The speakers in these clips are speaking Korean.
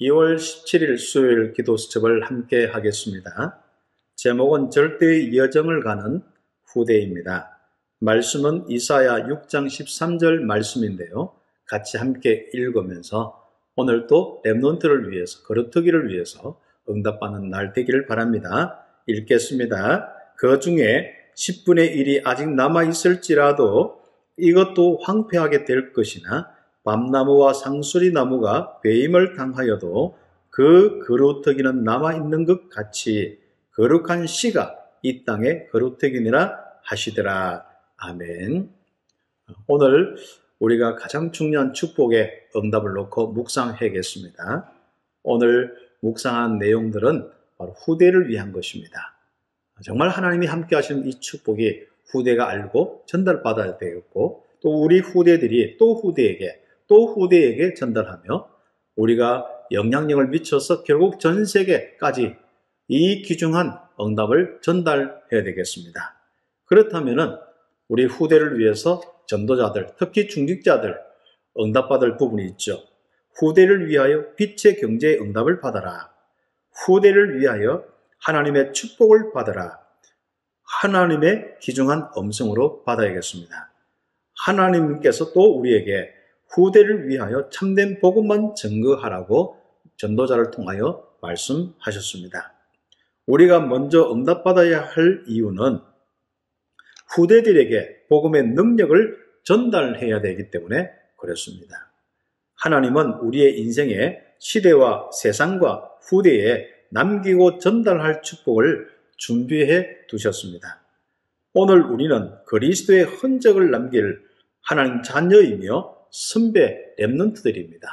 2월 17일 수요일 기도 수첩을 함께 하겠습니다. 제목은 절대의 여정을 가는 후대입니다. 말씀은 이사야 6장 13절 말씀인데요. 같이 함께 읽으면서 오늘도 랩논트를 위해서, 거르트기를 위해서 응답받는 날 되기를 바랍니다. 읽겠습니다. 그 중에 10분의 1이 아직 남아 있을지라도 이것도 황폐하게 될 것이나 밤나무와 상수리 나무가 배임을 당하여도 그 거루터기는 남아있는 것 같이 거룩한 씨가 이 땅에 거루터기니라 하시더라. 아멘. 오늘 우리가 가장 중요한 축복의 응답을 놓고 묵상해야겠습니다. 오늘 묵상한 내용들은 바로 후대를 위한 것입니다. 정말 하나님이 함께 하시는 이 축복이 후대가 알고 전달받아야 되겠고 또 우리 후대들이 또 후대에게 또 후대에게 전달하며 우리가 영향력을 미쳐서 결국 전 세계까지 이 귀중한 응답을 전달해야 되겠습니다. 그렇다면 우리 후대를 위해서 전도자들, 특히 중직자들 응답받을 부분이 있죠. 후대를 위하여 빛의 경제의 응답을 받아라. 후대를 위하여 하나님의 축복을 받아라. 하나님의 귀중한 음성으로 받아야겠습니다. 하나님께서 또 우리에게 후대를 위하여 참된 복음만 증거하라고 전도자를 통하여 말씀하셨습니다. 우리가 먼저 응답받아야 할 이유는 후대들에게 복음의 능력을 전달해야 되기 때문에 그렇습니다. 하나님은 우리의 인생에 시대와 세상과 후대에 남기고 전달할 축복을 준비해 두셨습니다. 오늘 우리는 그리스도의 흔적을 남길 하나님 자녀이며 선배 랩런트들입니다.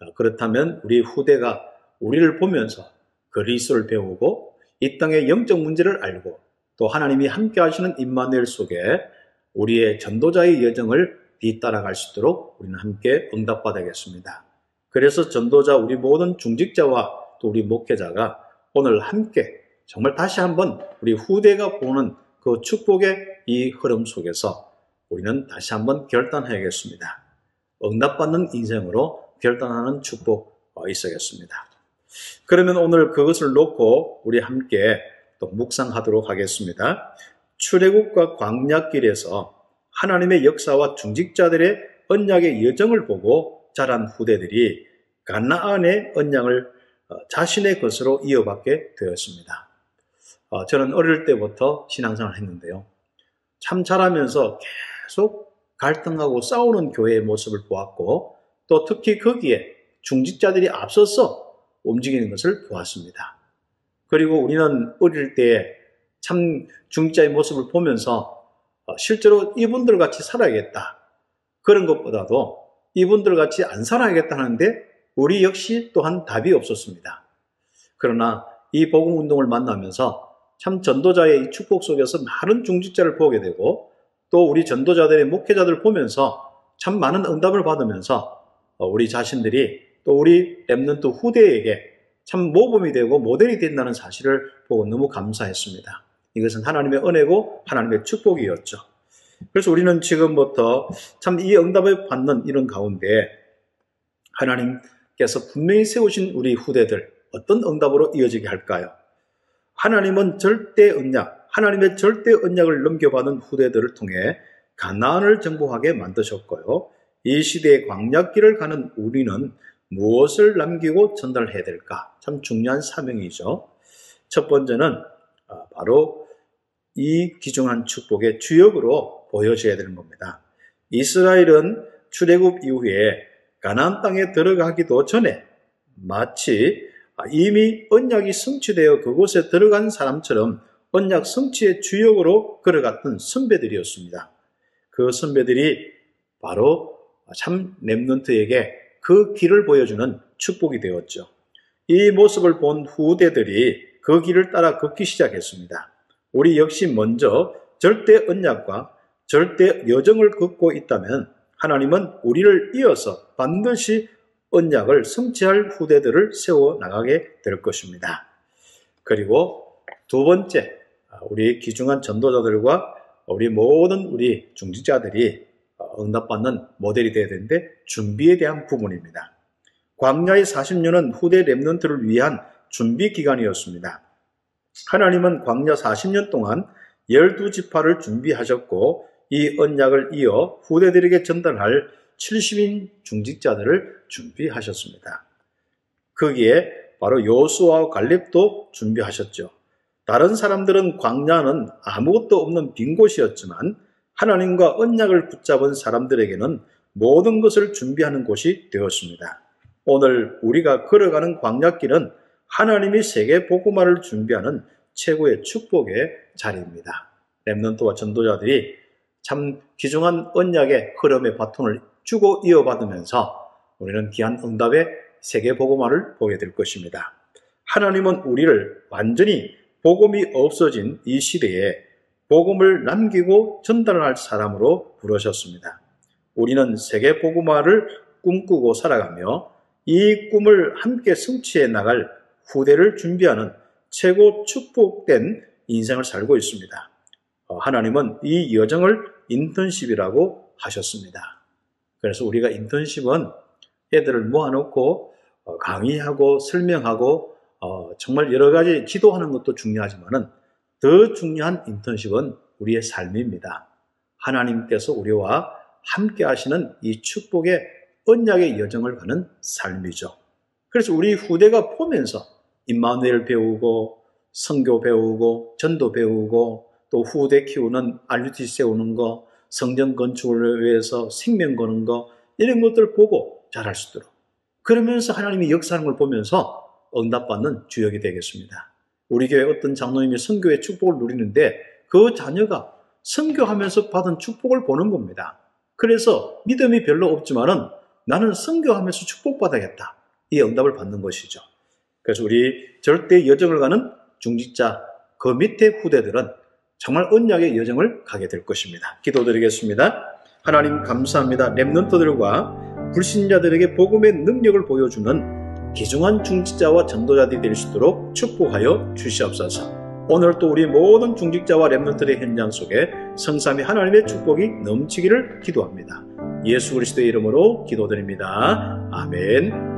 어, 그렇다면 우리 후대가 우리를 보면서 그리스도를 배우고 이 땅의 영적 문제를 알고 또 하나님이 함께 하시는 임마누엘 속에 우리의 전도자의 여정을 뒤따라갈 수 있도록 우리는 함께 응답받아야겠습니다. 그래서 전도자 우리 모든 중직자와 또 우리 목회자가 오늘 함께 정말 다시 한번 우리 후대가 보는 그 축복의 이 흐름 속에서 우리는 다시 한번 결단해야겠습니다. 응답받는 인생으로 결단하는 축복 어, 있어야겠습니다. 그러면 오늘 그것을 놓고 우리 함께 또 묵상하도록 하겠습니다. 출애굽과 광야길에서 하나님의 역사와 중직자들의 언약의 여정을 보고 자란 후대들이 가나안의 언약을 어, 자신의 것으로 이어받게 되었습니다. 어, 저는 어릴 때부터 신앙생활을 했는데요. 참 자라면서 계속 갈등하고 싸우는 교회의 모습을 보았고 또 특히 거기에 중직자들이 앞서서 움직이는 것을 보았습니다. 그리고 우리는 어릴 때 참 중직자의 모습을 보면서 어, 실제로 이분들 같이 살아야겠다. 그런 것보다도 이분들 같이 안 살아야겠다 하는데 우리 역시 또한 답이 없었습니다. 그러나 이 복음 운동을 만나면서 참 전도자의 축복 속에서 많은 중직자를 보게 되고 또 우리 전도자들의 목회자들 보면서 참 많은 응답을 받으면서 어, 우리 자신들이 또 우리 랩런트 후대에게 참 모범이 되고 모델이 된다는 사실을 보고 너무 감사했습니다. 이것은 하나님의 은혜고 하나님의 축복이었죠. 그래서 우리는 지금부터 참 이 응답을 받는 이런 가운데 하나님께서 분명히 세우신 우리 후대들 어떤 응답으로 이어지게 할까요? 하나님은 절대 언약, 하나님의 절대 언약을 넘겨받은 후대들을 통해 가나안을 정복하게 만드셨고요. 이 시대의 광약길을 가는 우리는 무엇을 남기고 전달해야 될까? 참 중요한 사명이죠. 첫 번째는 아, 바로 이 귀중한 축복의 주역으로 보여져야 되는 겁니다. 이스라엘은 출애굽 이후에 가나안 땅에 들어가기도 전에 마치 이미 언약이 성취되어 그곳에 들어간 사람처럼 언약 성취의 주역으로 걸어갔던 선배들이었습니다. 그 선배들이 바로 참 랩런트에게 그 길을 보여주는 축복이 되었죠. 이 모습을 본 후대들이 그 길을 따라 걷기 시작했습니다. 우리 역시 먼저 절대 언약과 절대 여정을 걷고 있다면 하나님은 우리를 이어서 반드시 언약을 성취할 후대들을 세워 나가게 될 것입니다. 그리고 두 번째, 우리 귀중한 전도자들과 우리 모든 우리 중직자들이 응답받는 모델이 되어야 되는데 준비에 대한 부분입니다. 광야의 40년은 후대 랩런트를 위한 준비 기간이었습니다. 하나님은 광야 40년 동안 12지파를 준비하셨고 이 언약을 이어 후대들에게 전달할 70인 중직자들을 준비하셨습니다. 거기에 바로 요수와 갈렙도 준비하셨죠. 다른 사람들은 광야는 아무것도 없는 빈 곳이었지만 하나님과 언약을 붙잡은 사람들에게는 모든 것을 준비하는 곳이 되었습니다. 오늘 우리가 걸어가는 광야길은 하나님이 세계 복음화를 준비하는 최고의 축복의 자리입니다. 렘넌트와 전도자들이 참 귀중한 언약의 흐름의 바톤을 주고 이어받으면서 우리는 귀한 응답의 세계 복음화를 보게 될 것입니다. 하나님은 우리를 완전히 복음이 없어진 이 시대에 복음을 남기고 전달할 사람으로 부르셨습니다. 우리는 세계 복음화를 꿈꾸고 살아가며 이 꿈을 함께 성취해 나갈 후대를 준비하는 최고 축복된 인생을 살고 있습니다. 어, 하나님은 이 여정을 인턴십이라고 하셨습니다. 그래서 우리가 인턴십은 애들을 모아놓고 어, 강의하고 설명하고 어, 정말 여러 가지 기도하는 것도 중요하지만은 더 중요한 인턴십은 우리의 삶입니다. 하나님께서 우리와 함께 하시는 이 축복의 언약의 여정을 가는 삶이죠. 그래서 우리 후대가 보면서 임마누엘 배우고 성교 배우고 전도 배우고 또 후대 키우는 RUT 세우는 거 성전 건축을 위해서 생명 거는 거 이런 것들 보고 잘할 수 있도록 그러면서 하나님이 역사하는 걸 보면서 응답받는 주역이 되겠습니다. 우리 교회 어떤 장로님이 성교의 축복을 누리는데 그 자녀가 성교하면서 받은 축복을 보는 겁니다. 그래서 믿음이 별로 없지만은 나는 성교하면서 축복받아야겠다. 이 응답을 받는 것이죠. 그래서 우리 절대 여정을 가는 중직자 그 밑에 후대들은 정말 언약의 여정을 가게 될 것입니다. 기도드리겠습니다. 하나님 감사합니다. 랩런터들과 불신자들에게 복음의 능력을 보여주는 기중한 중직자와 전도자들이 될 수 있도록 축복하여 주시옵소서. 오늘 또 우리 모든 중직자와 랩런트의 현장 속에 성삼이 하나님의 축복이 넘치기를 기도합니다. 예수 그리스도의 이름으로 기도드립니다. 아멘.